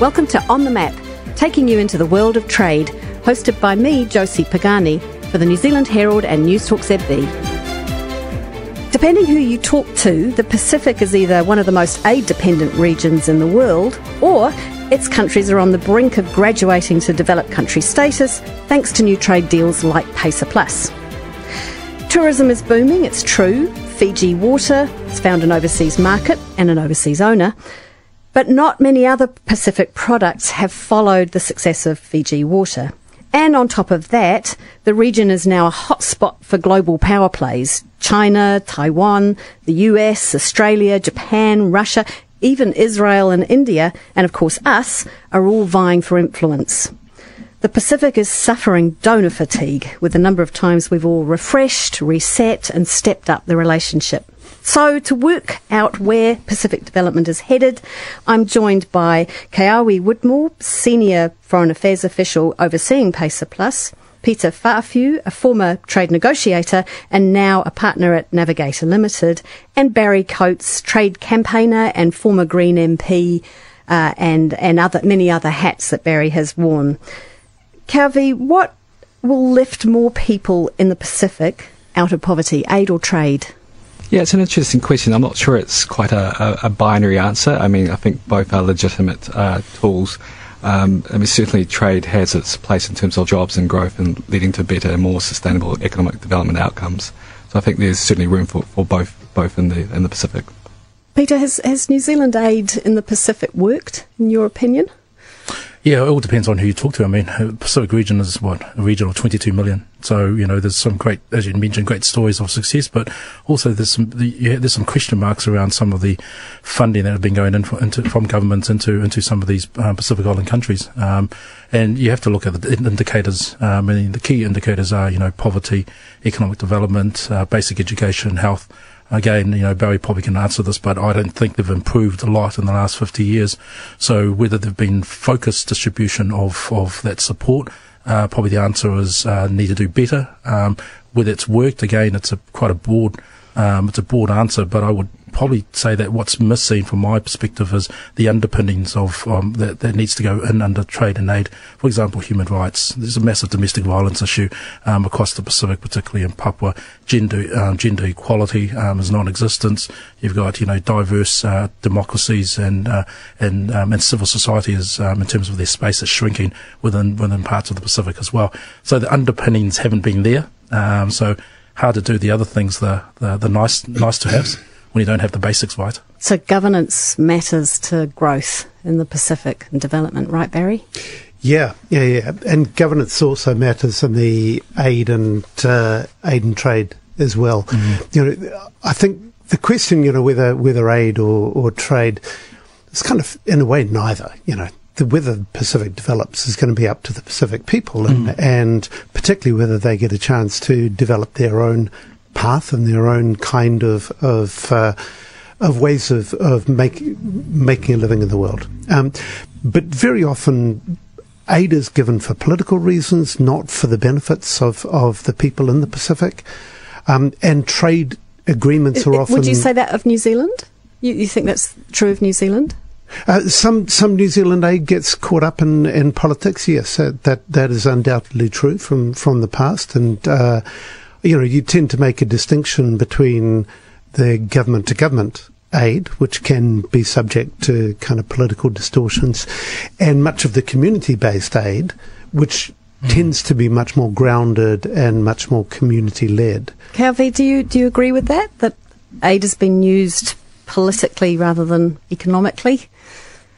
Welcome to On the Map, taking you into the world of trade, hosted by me, Josie Pagani, for the New Zealand Herald and Newstalk ZB. Depending who you talk to, the Pacific is either one of the most aid dependent regions in the world, or its countries are on the brink of graduating to developed country status thanks to new trade deals like PACER Plus. Tourism is booming, it's true. Fiji Water has found an overseas market and an overseas owner. But not many other Pacific products have followed the success of Fiji Water. And on top of that, the region is now a hotspot for global power plays. China, Taiwan, the US, Australia, Japan, Russia, even Israel and India, and of course us, are all vying for influence. The Pacific is suffering donor fatigue with the number of times we've all refreshed, reset, and stepped up the relationship. So, to work out where Pacific development is headed, I'm joined by Keawe Woodmore, Senior Foreign Affairs Official overseeing PACER Plus, Peter Fa'afiu, a former trade negotiator and now a partner at Navigator Limited, and Barry Coates, trade campaigner and former Green MP, uh, and, and other, many other hats that Barry has worn. Keawe, what will lift more people in the Pacific out of poverty, aid or trade? Yeah, it's an interesting question. I'm not sure it's quite a, a, a binary answer. I mean, I think both are legitimate uh, tools. Um, I mean, certainly trade has its place in terms of jobs and growth and leading to better and more sustainable economic development outcomes. So I think there's certainly room for, for both both in the in the Pacific. Peter, has, has New Zealand aid in the Pacific worked, in your opinion? Yeah, it all depends on who you talk to. I mean, Pacific region is what a region of 22 million. So you know, there's some great, as you mentioned, great stories of success, but also there's some there's some question marks around some of the funding that have been going in for, into, from governments into into some of these um, Pacific Island countries. Um, and you have to look at the indicators. Um, and the key indicators are you know poverty, economic development, uh, basic education, health. Again, you know, Barry probably can answer this, but I don't think they've improved a lot in the last 50 years. So whether they've been focused distribution of, of that support, uh, probably the answer is uh, need to do better. Um, whether it's worked, again, it's a quite a broad, um, it's a broad answer, but I would probably say that what's missing from my perspective is the underpinnings of um, that, that needs to go in under trade and aid. For example, human rights. There's a massive domestic violence issue um, across the Pacific, particularly in Papua. Gender um, gender equality um, is non-existent. You've got you know diverse uh, democracies and uh, and um, and civil society is um, in terms of their space is shrinking within within parts of the Pacific as well. So the underpinnings haven't been there. so hard to do the other things, the the, the nice nice to haves when you don't have the basics right. So governance matters to growth in the Pacific and development, right, Barry? Yeah, yeah, yeah, and governance also matters in the aid and uh, aid and trade as well. Mm-hmm. You know, I think the question, you know, whether whether aid or, or trade, is kind of in a way neither. You know, the whether the Pacific develops is going to be up to the Pacific people, and, mm. and particularly whether they get a chance to develop their own path and their own kind of of uh, of ways of of make, making a living in the world. Um, but very often, aid is given for political reasons, not for the benefits of, of the people in the Pacific. Um, and trade agreements are often. Would you say that of New Zealand? You, you think that's true of New Zealand? Uh, some some New Zealand aid gets caught up in, in politics. Yes, uh, that that is undoubtedly true from, from the past, and uh, you know, you tend to make a distinction between the government to government aid, which can be subject to kind of political distortions, and much of the community based aid, which mm. tends to be much more grounded and much more community led. Keawe, do you, do you agree with that? That aid has been used politically rather than economically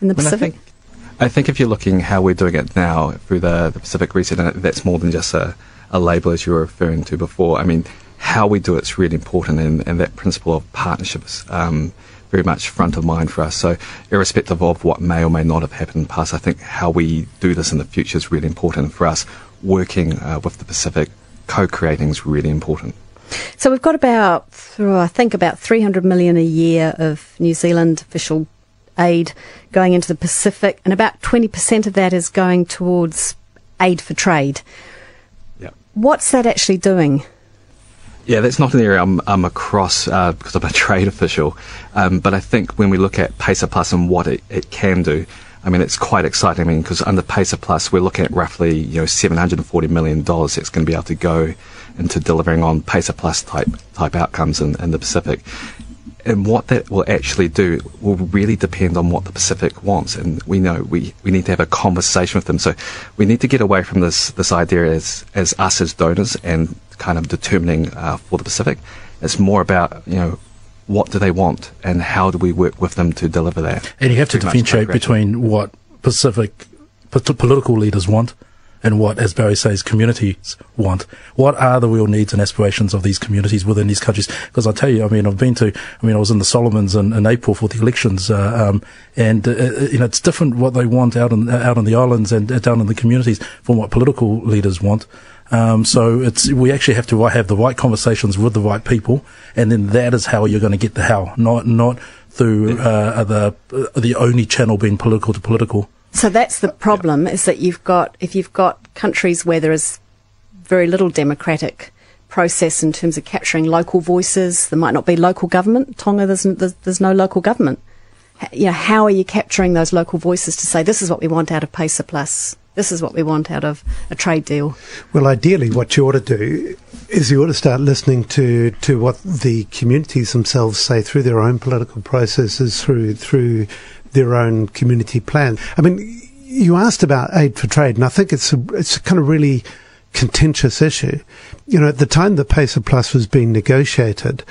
in the Pacific? I think, I think if you're looking how we're doing it now through the, the Pacific Reset, that's more than just a a label as you were referring to before. I mean, how we do it's really important, and, and that principle of partnerships um, very much front of mind for us. So, irrespective of what may or may not have happened in the past, I think how we do this in the future is really important for us. Working uh, with the Pacific, co-creating is really important. So we've got about, I think, about 300 million a year of New Zealand official aid going into the Pacific, and about 20% of that is going towards aid for trade. Yeah. What's that actually doing? Yeah, that's not an area I'm, I'm across uh, because I'm a trade official. Um, but I think when we look at PACER Plus and what it, it can do, I mean, it's quite exciting. I mean, because under PACER Plus, we're looking at roughly, you know, $740 million that's going to be able to go into delivering on PACER Plus type, type outcomes in, in the Pacific. And what that will actually do will really depend on what the Pacific wants. And we know we, we need to have a conversation with them. So we need to get away from this, this idea as, as us as donors and kind of determining uh, for the Pacific. It's more about, you know, what do they want and how do we work with them to deliver that? And you have to differentiate between what Pacific political leaders want and what, as Barry says, communities want. What are the real needs and aspirations of these communities within these countries? Because I tell you, I mean, I've been to, I mean, I was in the Solomons in, in April for the elections, uh, um, and uh, uh you know, it's different what they want out on out on the islands and uh, down in the communities from what political leaders want. Um, so it's we actually have to have the right conversations with the right people, and then that is how you're going to get the how, not not through uh, the uh, the only channel being political to political. So that's the problem: is that you've got if you've got countries where there is very little democratic process in terms of capturing local voices, there might not be local government. Tonga, there's there's, there's no local government. You know, how are you capturing those local voices to say this is what we want out of PACER Plus? this is what we want out of a trade deal. Well, ideally, what you ought to do is you ought to start listening to, to what the communities themselves say through their own political processes, through through their own community plan. I mean, you asked about aid for trade, and I think it's a, it's a kind of really contentious issue. You know, at the time the PACER Plus was being negotiated,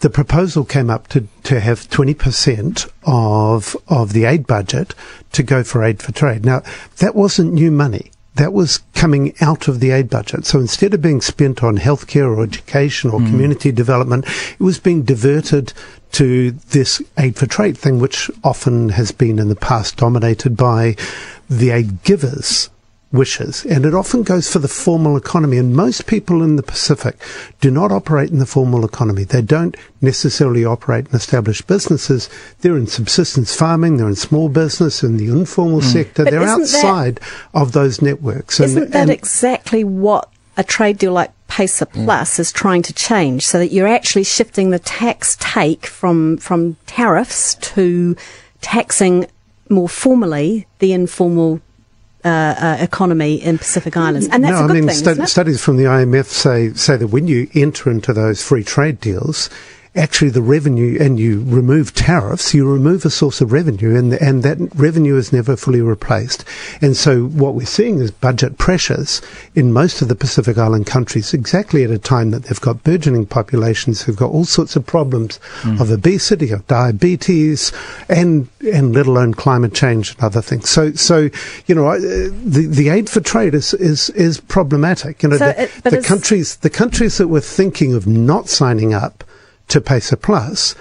the proposal came up to, to have 20% of, of the aid budget to go for aid for trade. Now, that wasn't new money. That was coming out of the aid budget. So instead of being spent on healthcare or education or mm. community development, it was being diverted to this aid for trade thing, which often has been in the past dominated by the aid givers wishes, and it often goes for the formal economy. And most people in the Pacific do not operate in the formal economy. They don't necessarily operate in established businesses. They're in subsistence farming, they're in small business, in the informal mm. sector. But they're outside that, of those networks. Isn't and, that and exactly what a trade deal like PACER mm. Plus mm. is trying to change, so that you're actually shifting the tax take from from tariffs to taxing more formally the informal uh, uh, economy in Pacific Islands, and that's no, a good I mean, thing. studies from the IMF say say that when you enter into those free trade deals, actually the revenue and you remove tariffs, you remove a source of revenue and, and that revenue is never fully replaced. And so what we're seeing is budget pressures in most of the Pacific Island countries exactly at a time that they've got burgeoning populations who've got all sorts of problems mm. of obesity, of diabetes, and, and let alone climate change and other things. So, so, you know, the, the aid for trade is, is, is problematic. You know, so the, it, the countries, the countries that were thinking of not signing up to PACER Plus,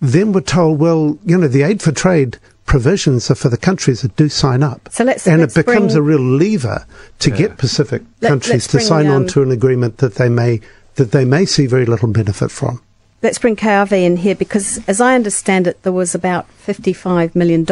then we're told, well, you know, the aid for trade provisions are for the countries that do sign up. So let's, and let's it becomes bring, a real lever to yeah. get Pacific Let, countries to bring, sign um, on to an agreement that they may that they may see very little benefit from. Let's bring Keawe in here because, as I understand it, there was about $55 million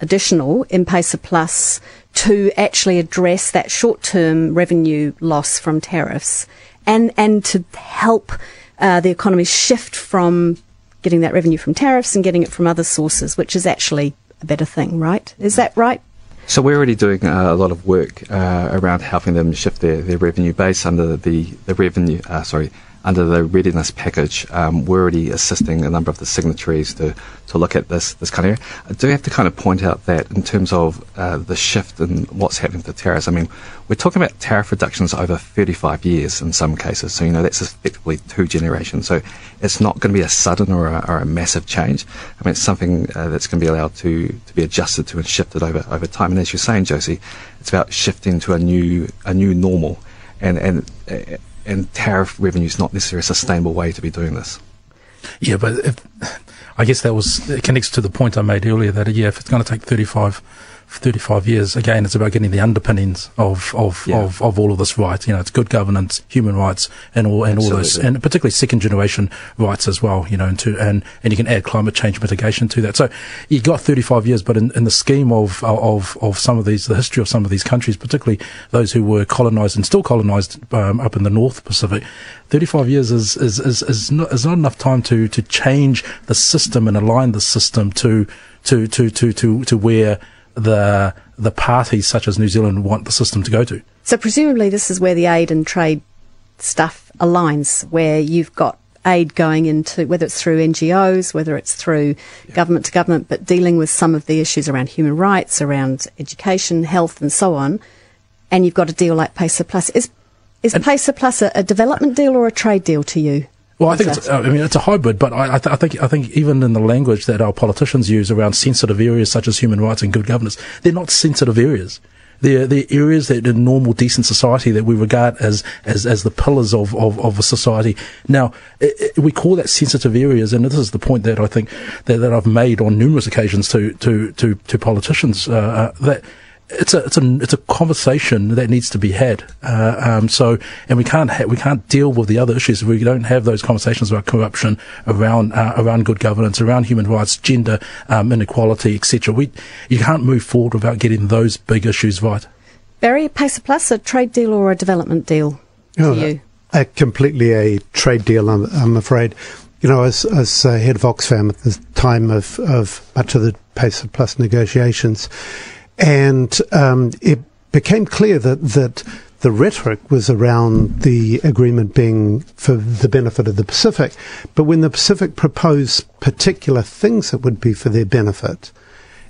additional in PACER Plus to actually address that short term revenue loss from tariffs and, and to help uh, the economy shift from getting that revenue from tariffs and getting it from other sources, which is actually a better thing, right? Is that right? So we're already doing uh, a lot of work uh, around helping them shift their, their revenue base under the the revenue uh, sorry under the readiness package, um, we're already assisting a number of the signatories to, to look at this, this kind of area. I do have to kind of point out that in terms of uh, the shift in what's happening to tariffs, I mean, we're talking about tariff reductions over 35 years in some cases. So, you know, that's effectively two generations. So it's not going to be a sudden or a, or a massive change. I mean, it's something uh, that's going to be allowed to, to be adjusted to and shifted over, over time. And as you're saying, Josie, it's about shifting to a new, a new normal. And, and, uh, and tariff revenue is not necessarily a sustainable way to be doing this. Yeah, but if, I guess that was it connects to the point I made earlier that yeah, if it's going to take 35, 35 years, again, it's about getting the underpinnings of, of, Yeah. of, of all of this right. You know, it's good governance, human rights, and all, and all this, and particularly second generation rights as well, you know, and to, and, and you can add climate change mitigation to that. So you got 35 years, but in, in the scheme of, of, of some of these, the history of some of these countries, particularly those who were colonized and still colonized, um, up in the North Pacific, 35 years is, is, is, is not, is not enough time to, to change the system and align the system to, to, to, to, to, to where the, the parties such as New Zealand want the system to go to. So presumably this is where the aid and trade stuff aligns, where you've got aid going into whether it's through NGOs, whether it's through government to government, but dealing with some of the issues around human rights, around education, health, and so on. And you've got a deal like PACER Plus. Is is PACER Plus a, a development deal or a trade deal to you? Well, I think it's, uh, I mean it's a hybrid, but I, I, th- I think I think even in the language that our politicians use around sensitive areas such as human rights and good governance, they're not sensitive areas. They're, they're areas that in normal, decent society that we regard as, as, as the pillars of, of, of a society. Now, i i we call that sensitive areas, and this is the point that I think that, that I've made on numerous occasions to, to, to, to politicians, uh, uh, that it's a it's a it's a conversation that needs to be had. Uh, um, so, and we can't ha- we can't deal with the other issues if we don't have those conversations about corruption, around uh, around good governance, around human rights, gender um, inequality, etc. We you can't move forward without getting those big issues right. Barry, PACER Plus, a trade deal or a development deal to Oh, you? A completely a trade deal, I'm, I'm afraid. You know, as, as uh, head of Oxfam at the time of, of much of the PACER Plus negotiations, and um, it became clear that, that the rhetoric was around the agreement being for the benefit of the Pacific. But when the Pacific proposed particular things that would be for their benefit,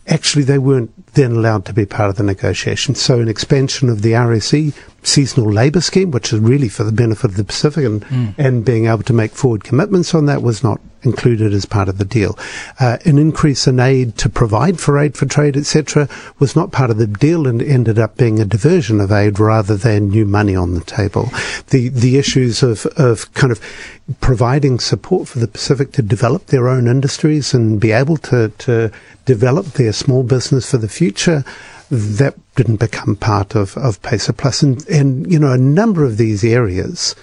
actually they weren't then allowed to be part of the negotiation. So an expansion of the RSE seasonal labour scheme, which is really for the benefit of the Pacific, and, and being able to make forward commitments on that was not included as part of the deal. Uh, an increase in aid to provide for aid for trade, etc., was not part of the deal and ended up being a diversion of aid rather than new money on the table. The the issues of, of kind of providing support for the Pacific to develop their own industries and be able to, to develop their small business for the future that didn't become part of, of PACER Plus. And, and, you know, a number of these areas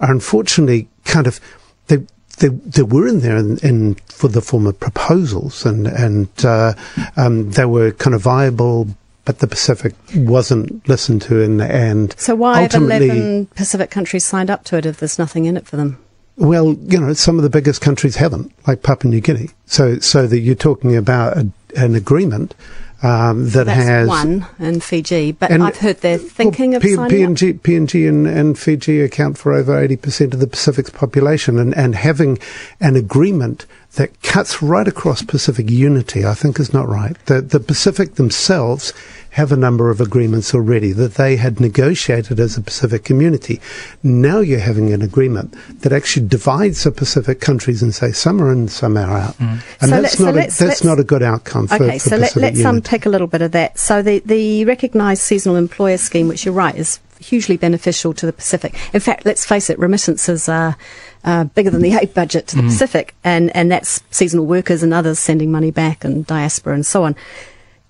are unfortunately kind of, they, they, they were in there in, in for the form of proposals and, and, uh, um, they were kind of viable, but the Pacific wasn't listened to and, and So why have ultimately, 11 Pacific countries signed up to it if there's nothing in it for them? well, you know, some of the biggest countries haven't, like Papua New Guinea. So, so that you're talking about a, an agreement um, that That's has one in Fiji, but And- I've heard they're thinking well, of P- signing up. PNG, PNG and, and Fiji account for over 80% of the Pacific's population, and, and having an agreement that cuts right across Pacific unity, I think, is not right. The, the Pacific themselves have a number of agreements already that they had negotiated as a Pacific community. Now you're having an agreement that actually divides the Pacific countries and say some are in, some are out, and So that's let's- so not a, let's- that's let's- not a good outcome for, Okay, for so let, Pacific let's unity. unpick a little bit of that. So the, the recognised seasonal employer scheme, which you're right, is hugely beneficial to the Pacific. In fact, let's face it, remittances are uh, bigger than the aid budget to the Pacific, and, and that's seasonal workers and others sending money back, and diaspora and so on.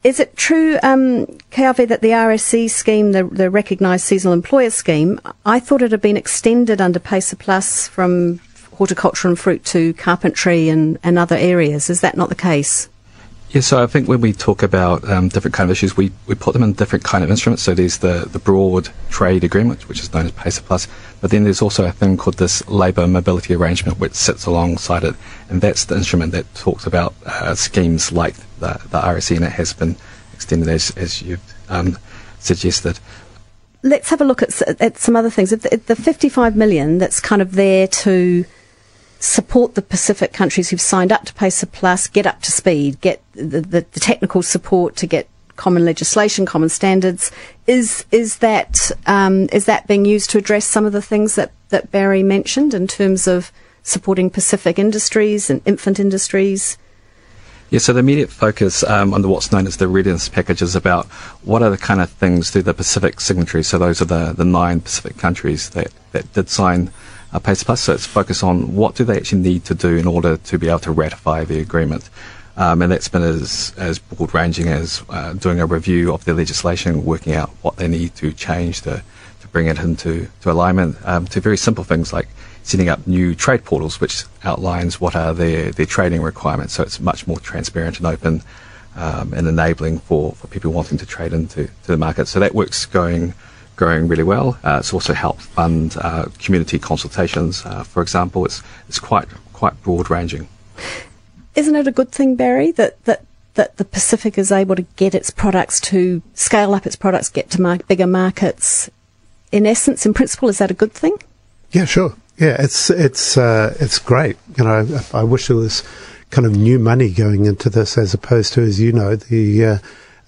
Is it true, um, Keawe, that the RSE scheme, the, the recognised seasonal employer scheme, I thought it had been extended under PACER Plus from horticulture and fruit to carpentry and, and other areas. Is that not the case? Yeah, so I think when we talk about um, different kind of issues, we, we put them in different kind of instruments. So there's the, the broad trade agreement, which is known as PACER Plus, but then there's also a thing called this labour mobility arrangement, which sits alongside it, and that's the instrument that talks about uh, schemes like the, the it has been extended as, as you've um, suggested. let's have a look at, at some other things. The, the 55 million that's kind of there to support the Pacific countries who've signed up to PACER Plus, get up to speed, get the, the, the technical support to get common legislation, common standards. Is is that um, is that being used to address some of the things that, that Barry mentioned in terms of supporting Pacific industries and infant industries? Yeah, so the immediate focus um, on the what's known as the readiness package is about what are the kind of things through the Pacific signatories. So those are the, the nine Pacific countries that, that did sign uh, PACER Plus. So it's focused on what do they actually need to do in order to be able to ratify the agreement. Um, and that's been as, as broad ranging as uh, doing a review of the legislation, working out what they need to change to, to bring it into to alignment, um, to very simple things like setting up new trade portals, which outlines what are their, their trading requirements. So it's much more transparent and open um, and enabling for, for people wanting to trade into to the market. So that work's going going really well. Uh, it's also helped fund uh, community consultations, uh, for example. It's it's quite quite broad ranging. Isn't it a good thing, Barry, that that that the Pacific is able to get its products to scale up its products, get to mar- bigger markets? In essence, in principle, is that a good thing? Yeah, sure. Yeah, it's it's uh, it's great. You know, I wish there was kind of new money going into this, as opposed to, as you know, the uh,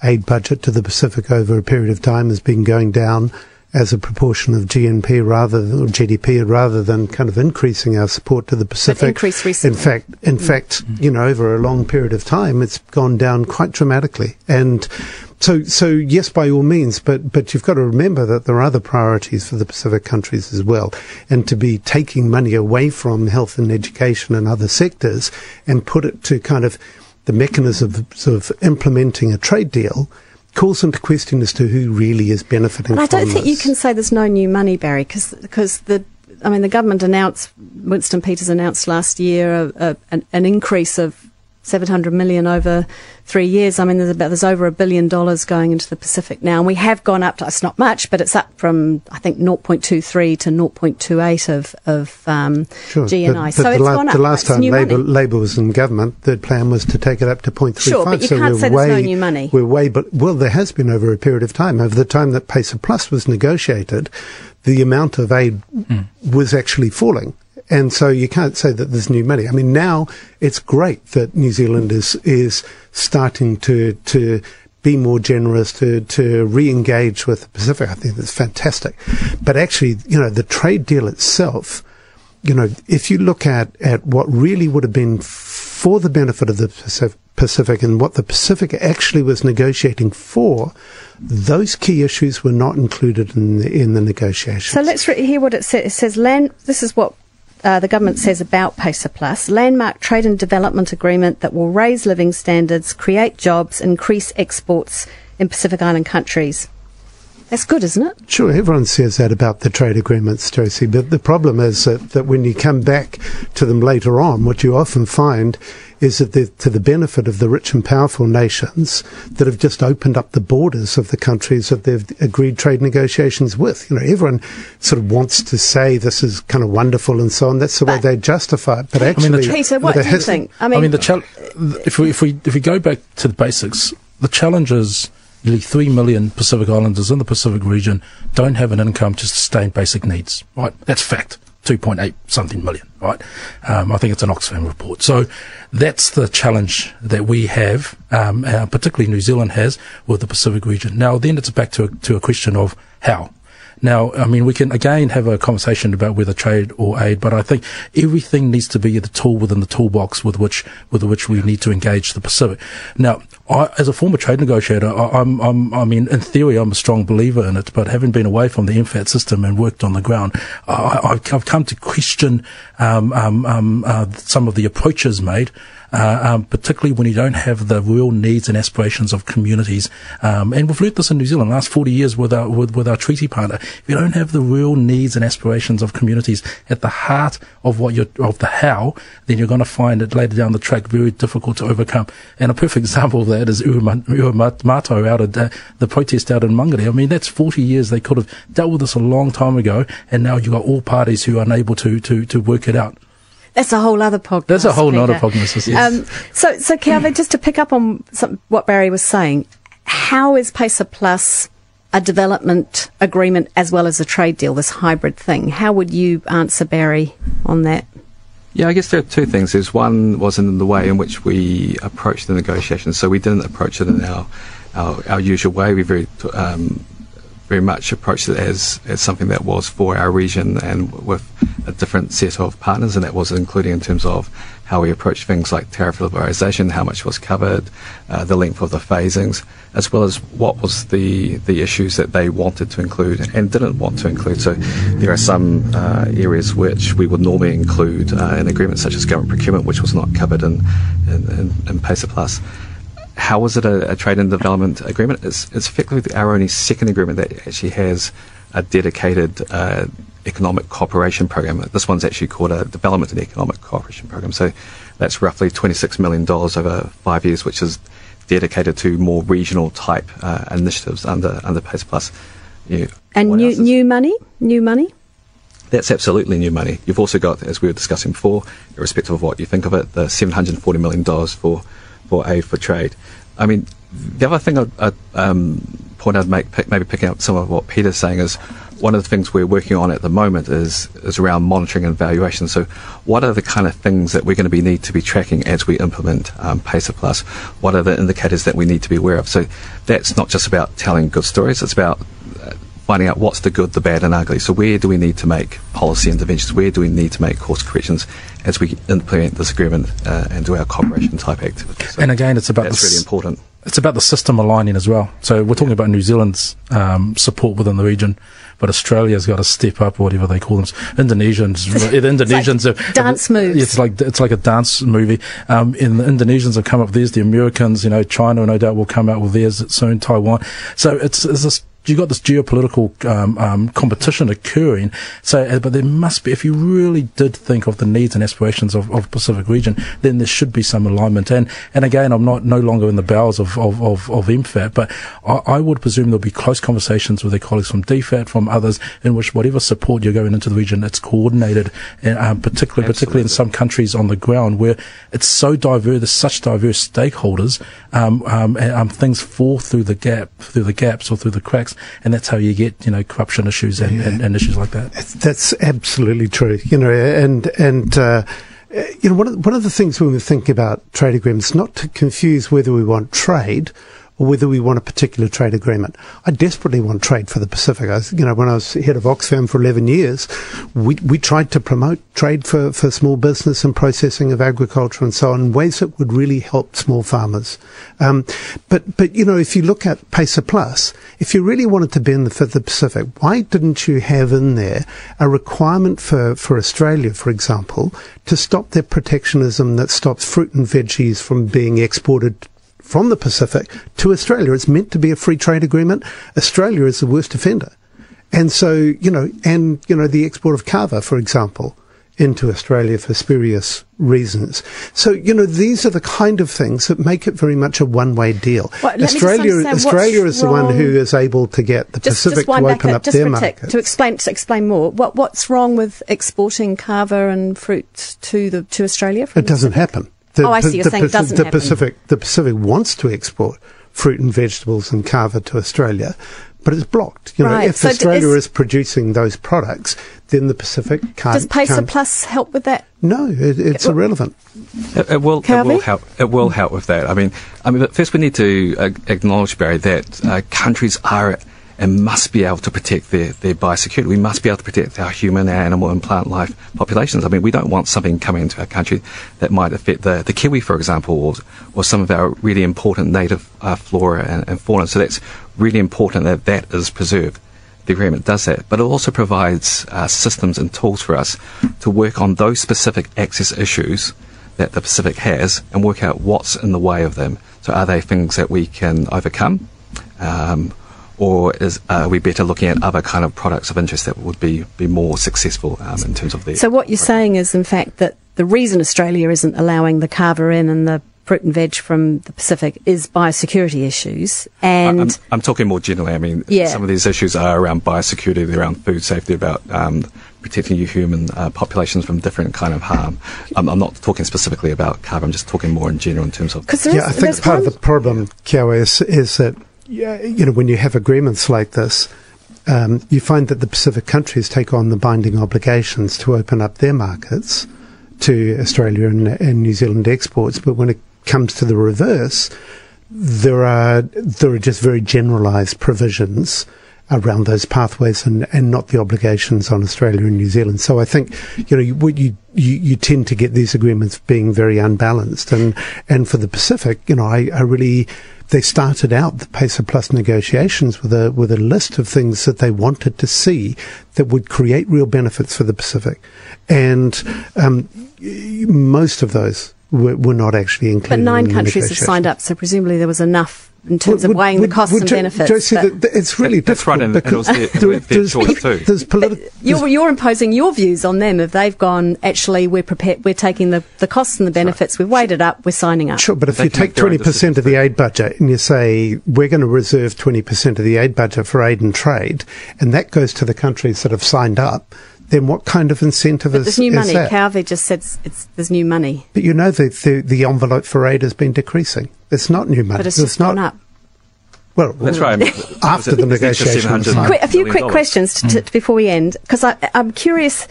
aid budget to the Pacific over a period of time has been going down as a proportion of GNP rather than or GDP rather than kind of increasing our support to the Pacific. increased recently. In fact, in mm. fact, you know, over a long period of time, it's gone down quite dramatically. And so, so yes, by all means, but but you've got to remember that there are other priorities for the Pacific countries as well, and to be taking money away from health and education and other sectors and put it to kind of the mechanisms of implementing a trade deal calls into question as to who really is benefiting. I don't think this. you can say there's no new money, Barry, because because the I mean the government announced Winston Peters announced last year a, a, an, an increase of 700 million over three years. I mean, there's about there's over a billion dollars going into the Pacific now, and we have gone up to. It's not much, but it's up from I think 0.23 to 0.28 of of um, sure, GNI. But, but so the it's la- gone up. The last time Labor. Labor was in government, the plan was to take it up to 0.35. Sure, but you so can't we're say there's way, no new money. We're way, but well, there has been over a period of time. Over the time that PACER Plus was negotiated, the amount of aid Mm. was actually falling. And so you can't say that there's new money. I mean, now it's great that New Zealand is is starting to to be more generous, to to re-engage with the Pacific. I think that's fantastic. But actually, you know, the trade deal itself, you know, if you look at at what really would have been for the benefit of the Pacific, and what the Pacific actually was negotiating for, those key issues were not included in the, in the negotiations. So let's re- hear what it says. It says land. This is what uh, the government says about PACER Plus, landmark trade and development agreement that will raise living standards, create jobs, increase exports in Pacific Island countries. That's good, isn't it? Sure, everyone says that about the trade agreements, Josie, but the problem is that, that when you come back to them later on, what you often find is that they're to the benefit of the rich and powerful nations that have just opened up the borders of the countries that they've agreed trade negotiations with. You know, everyone sort of wants to say this is kind of wonderful and so on. That's the way they justify it. But mean, actually, the- Peter, what the do you think? I I mean, mean, the chal- uh, if we if we if we go back to the basics, the challenge is nearly three million Pacific Islanders in the Pacific region don't have an income to sustain basic needs. Right, that's fact. Two point eight something million. Right, um, I think it's an Oxfam report. So that's the challenge that we have, um, uh, particularly New Zealand has with the Pacific region. Now, then it's back to a, to a question of how. Now, I mean, we can again have a conversation about whether trade or aid, but I think everything needs to be the tool within the toolbox with which with which we need to engage the Pacific. Now, I, as a former trade negotiator, I, I'm, I'm, I mean, in theory, I'm a strong believer in it, but having been away from the MFAT system and worked on the ground, I, I've, I've come to question um, um, um, uh, some of the approaches made uh, um, particularly when you don't have the real needs and aspirations of communities. Um, and we've learnt this in New Zealand last 40 years with our, with, with our treaty partner. If you don't have the real needs and aspirations of communities at the heart of what you're, of the how, then you're going to find it later down the track very difficult to overcome. And a perfect example of that is Ihumātao out of uh, the protest out in Mangere. I mean, that's 40 years. They could have dealt with this a long time ago. And now you've got all parties who are unable to, to, to work it out. That's a whole other podcast. That's a whole Peter. nother prognosis. Yes. Um, so, so Keawe, just to pick up on some, what Barry was saying, how is PACER Plus a development agreement as well as a trade deal, this hybrid thing? How would you answer Barry on that? Yeah, I guess there are two things. There's one was in the way in which we approached the negotiations. So we didn't approach it in our our, our usual way. We very um, very much approached it as, as something that was for our region and with a different set of partners, and that was including in terms of how we approached things like tariff liberalisation, how much was covered, uh, the length of the phasings, as well as what was the, the issues that they wanted to include and didn't want to include. So there are some uh, areas which we would normally include uh, in agreements such as government procurement, which was not covered in, in, in, in PACER Plus how is it a, a, trade and development agreement? It's, it's effectively our only second agreement that actually has a dedicated uh, economic cooperation program. This one's actually called a development and economic cooperation program. So that's roughly $26 million over five years, which is dedicated to more regional type uh, initiatives under under PACER Plus. You know, and new new money, new money. That's absolutely new money. You've also got, as we were discussing before, irrespective of what you think of it, the $740 million for for aid for trade. I mean, the other thing I'd, I'd um, point I'd make, pick, maybe picking up some of what Peter's saying is one of the things we're working on at the moment is is around monitoring and evaluation. So, what are the kind of things that we're going to be need to be tracking as we implement um, PACER Plus? What are the indicators that we need to be aware of? So, that's not just about telling good stories; it's about finding out what's the good, the bad, and ugly. So where do we need to make policy interventions? Where do we need to make course corrections as we implement this agreement uh, and do our cooperation type activities? So and again, it's about that's really important. It's about the system aligning as well. So we're talking yeah. about New Zealand's um, support within the region, but Australia's got to step up, whatever they call them. Indonesians, the Indonesians like have, dance moves. It's like it's like a dance movie. Um, and the Indonesians have come up with theirs. The Americans, you know, China, no doubt will come out with theirs soon. Taiwan. So it's, it's this you've got this geopolitical um, um, competition occurring. So, uh, but there must be, if you really did think of the needs and aspirations of, of Pacific region, then there should be some alignment. And and again, I'm not no longer in the bowels of of, of, of MFAT, but I, I, would presume there'll be close conversations with their colleagues from DFAT, from others, in which whatever support you're going into the region, it's coordinated, and um, particularly Absolutely. particularly in some countries on the ground where it's so diverse, there's such diverse stakeholders, um, um, and, um, things fall through the gap, through the gaps or through the cracks and that's how you get you know corruption issues and, yeah. and, and, issues like that. That's absolutely true. You know, and and. Uh, you know, one of, one of the things when we think about trade agreements, not to confuse whether we want trade or whether we want a particular trade agreement. I desperately want trade for the Pacific. I, you know, when I was head of Oxfam for 11 years, we, we tried to promote trade for, for small business and processing of agriculture and so on ways that would really help small farmers. Um, but, but, you know, if you look at PACER Plus, if you really wanted to benefit the Pacific, why didn't you have in there a requirement for, for Australia, for example, to stop their protectionism that stops fruit and veggies from being exported from the Pacific to Australia. It's meant to be a free trade agreement. Australia is the worst offender. And so, you know, and, you know, the export of kava, for example, into Australia for spurious reasons. So, you know, these are the kind of things that make it very much a one-way deal. Well, Australia, Australia is the one who is able to get the just, Pacific just to open up their market. To explain, to explain more, what, what's wrong with exporting kava and fruit to the to Australia? it doesn't happen. The, oh, I see. You're the, saying the, doesn't the happen. Pacific, the Pacific wants to export fruit and vegetables and kava to Australia, but it's blocked. You know, right. if so Australia is, is, producing those products, then the Pacific can't. Does PACER can't, Plus help with that? No, it, it's it, irrelevant. It, it will. It will help. It will help with that. I mean, I mean, but first we need to uh, acknowledge, Barry, that uh, countries are and must be able to protect their, their biosecurity. We must be able to protect our human, animal, and plant life populations. I mean, we don't want something coming into our country that might affect the, the kiwi, for example, or, or some of our really important native uh, flora and, and fauna. So that's really important that that is preserved the agreement does that, but it also provides uh, systems and tools for us to work on those specific access issues that the Pacific has and work out what's in the way of them. So, are they things that we can overcome? Um, or is uh, are we better looking at other kind of products of interest that would be, be more successful um, in terms of the. So what you're saying is, in fact, that the reason Australia isn't allowing the kava in and the fruit and veg from the Pacific is biosecurity issues. And I'm, I'm talking more generally. I mean, yeah. some of these issues are around biosecurity, they're around food safety, about um, protecting your human uh, populations from different kind of harm. I'm, I'm, not talking specifically about kava. I'm just talking more in general in terms of. Yeah, I think part of the problem, Keawe, is, is that you know, when you have agreements like this, um, you find that the Pacific countries take on the binding obligations to open up their markets to Australia and, and New Zealand exports. But when it comes to the reverse, there are there are just very generalised provisions around those pathways and, and not the obligations on Australia and New Zealand. So I think, you know, you, you, you, you tend to get these agreements being very unbalanced. And, and for the Pacific, you know, I, I really, they started out the PACER Plus negotiations with a, with a list of things that they wanted to see that would create real benefits for the Pacific. And, um, most of those were, were not actually included. But nine in countries have signed up, so presumably there was enough in terms Would- of weighing would- the costs would and Jo- benefits. Josie, but- th- th- it's really That's right, difficult and- and because it was their- there- their there's, choice too. there's uh, politi- You're, you're imposing your views on them. If they've gone, actually, we're prepared, we're taking the, the costs and the benefits, we've weighed it up, we're signing up. Sure, but if They you take 20% of the aid budget and you say, we're going to reserve 20% of the aid budget for aid and trade, and that goes to the countries that have signed up, then what kind of incentive But is, there's new is money. that? Calvi just said it's, it's, there's new money, But you know the, the, the envelope for aid has been decreasing. It's not new money. but it's just not, gone up. Well, That's right. After the negotiations. A few quick dollars. questions to, to, mm. before we end, because I'm curious.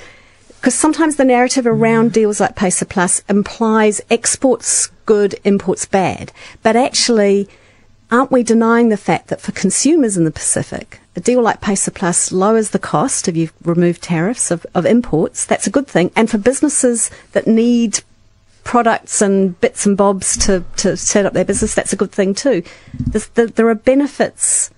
Because sometimes the narrative around deals like PACER Plus implies exports good, imports bad. But actually, aren't we denying the fact that for consumers in the Pacific, a deal like PACER Plus lowers the cost if you've removed tariffs of, of imports? That's a good thing. And for businesses that need products and bits and bobs to, to set up their business, that's a good thing too. There's, there, there are benefits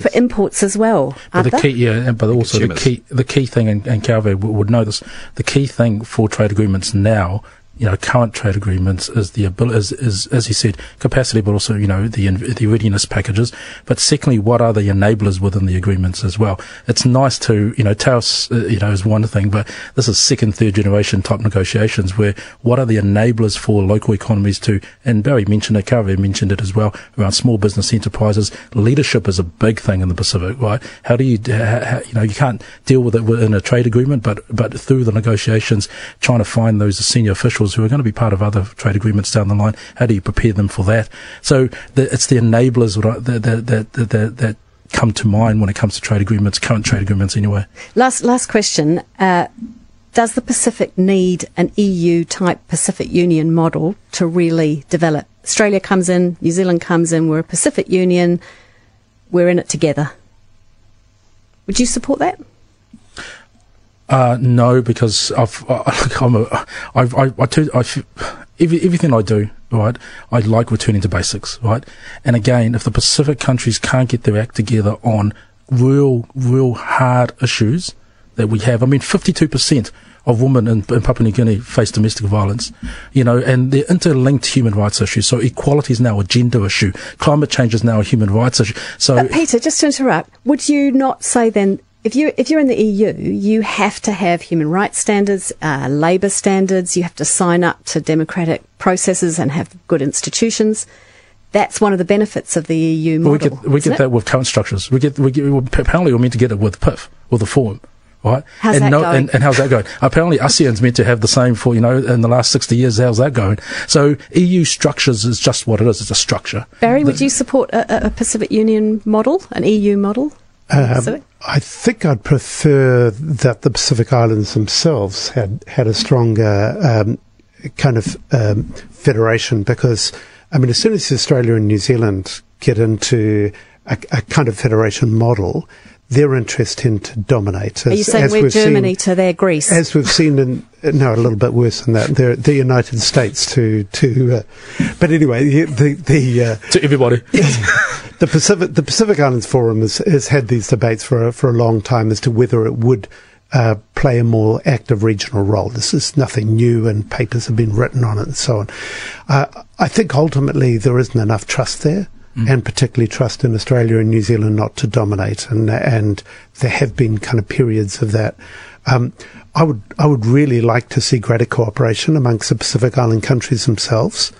for imports as well, But aren't the there? key, yeah, but also the key, the key thing, and, and Calvé would, would know this. The key thing for trade agreements now, you know, current trade agreements is the ability, is, is as you said, capacity, but also you know the the readiness packages. But secondly, what are the enablers within the agreements as well? It's nice to you know tariffs, uh, you know, is one thing, but this is second, third generation type negotiations where what are the enablers for local economies to? And Barry mentioned it, Calvé mentioned it as well around small business enterprises. Leadership is a big thing in the Pacific, right? How do you, how, you know, you can't deal with it within a trade agreement, but but through the negotiations, trying to find those senior officials who are going to be part of other trade agreements down the line. How do you prepare them for that? So the, it's the enablers that that, that, that come to mind when it comes to trade agreements, current trade agreements anyway. Last last question. Uh, does the Pacific need an EU type Pacific Union model to really develop? Australia comes in, New Zealand comes in, we're a Pacific Union, we're in it together. Would you support that? Uh, no, because I've, I, I'm a, I've, I, I, I, everything I do, right, I like returning to basics, right? And again, if the Pacific countries can't get their act together on real, real hard issues that we have, I mean, 52% of women in, in Papua New Guinea face domestic violence, you know, and they're interlinked human rights issues. So equality is now a gender issue. Climate change is now a human rights issue. So But Peter, just to interrupt, would you not say then, if you if you're in the EU, you have to have human rights standards, uh, labour standards. You have to sign up to democratic processes and have good institutions. That's one of the benefits of the EU model. we get we get it? that with current structures. We get we get apparently we're meant to get it with PIF or the forum, right? How's and that going? And, and how's that going? apparently ASEAN's meant to have the same for you know in the last sixty years. How's that going? So EU structures is just what it is. It's a structure. Barry, would you support a, a- a Pacific Union model, an EU model? Um, Pacific? I think I'd prefer that the Pacific Islands themselves had had a stronger um, kind of um, federation because, I mean, as soon as Australia and New Zealand get into a, a kind of federation model, their interest tend to dominate. Are you as- saying as we're we've seen- Germany to their Greece? as we've seen in no a little bit worse than that the the United States to to uh, but anyway the the, the uh, To everybody, the Pacific the Pacific Islands Forum has, has had these debates for a, for a long time as to whether it would uh, play a more active regional role. This is nothing new, and papers have been written on it and so on. Uh, I think ultimately there isn't enough trust there. And particularly trust in Australia and New Zealand not to dominate, and and there have been kind of periods of that. Um, I would I would really like to see greater cooperation amongst the Pacific Island countries themselves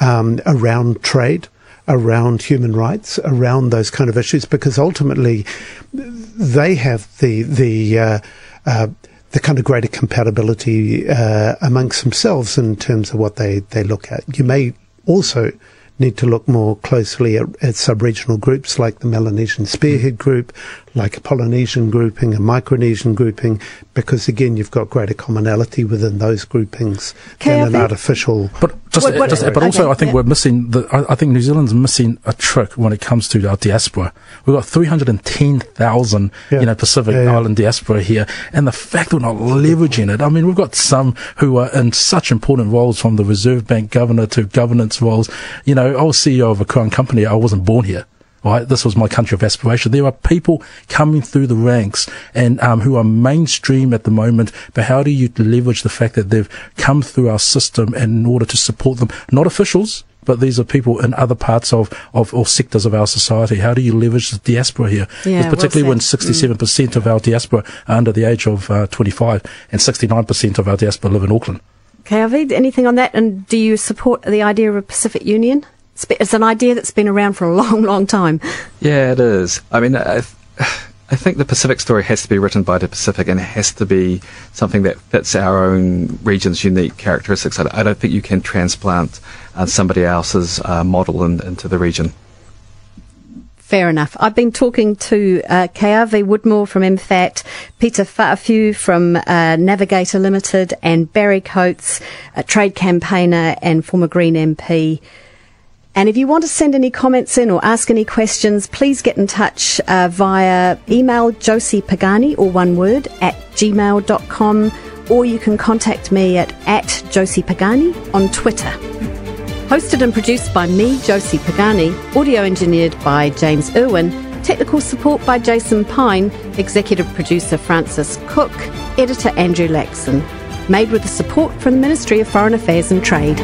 um, around trade, around human rights, around those kind of issues, because ultimately they have the the uh, uh, the kind of greater compatibility uh, amongst themselves in terms of what they, they look at. You may also need to look more closely at, at sub-regional groups like the Melanesian Spearhead Group, like a Polynesian grouping, a Micronesian grouping, because again, you've got greater commonality within those groupings than an artificial but Just, What- what- just- but okay, also, I think yeah. we're missing. The, I, I think New Zealand's missing a trick when it comes to our diaspora. We've got three hundred and ten thousand, Yeah. you know, Pacific Yeah, yeah. Island diaspora here, and the fact we're not leveraging it. I mean, we've got some who are in such important roles, from the Reserve Bank governor to governance roles. You know, I was CEO of a crown company. I wasn't born here. Right, this was my country of aspiration. There are people coming through the ranks and um, who are mainstream at the moment. But how do you leverage the fact that they've come through our system in order to support them? Not officials, but these are people in other parts of, of or sectors of our society. How do you leverage the diaspora here? Yeah, well particularly when 67% of our diaspora are under the age of uh, 25 and 69% of our diaspora live in Auckland. Keawe, anything on that? And do you support the idea of a Pacific Union? It's, it's an idea that's been around for a long, long time. Yeah, it is. I mean, I, I think the Pacific story has to be written by the Pacific and it has to be something that fits our own region's unique characteristics. I I don't think you can transplant uh, somebody else's uh, model in, into the region. Fair enough. I've been talking to uh, Woodmore from MFAT, Peter Fa'afiu from uh, Navigator Limited, and Barry Coates, a trade campaigner and former Green MP. And if you want to send any comments in or ask any questions, please get in touch uh, via email Josie Pagani, or one word, at gmail.com, or you can contact me at, at Josie Pagani on Twitter. Hosted and produced by me, Josie Pagani, audio engineered by James Irwin, technical support by Jason Pine, executive producer Francis Cook, editor Andrew Laxon. Made with the support from the Ministry of Foreign Affairs and Trade.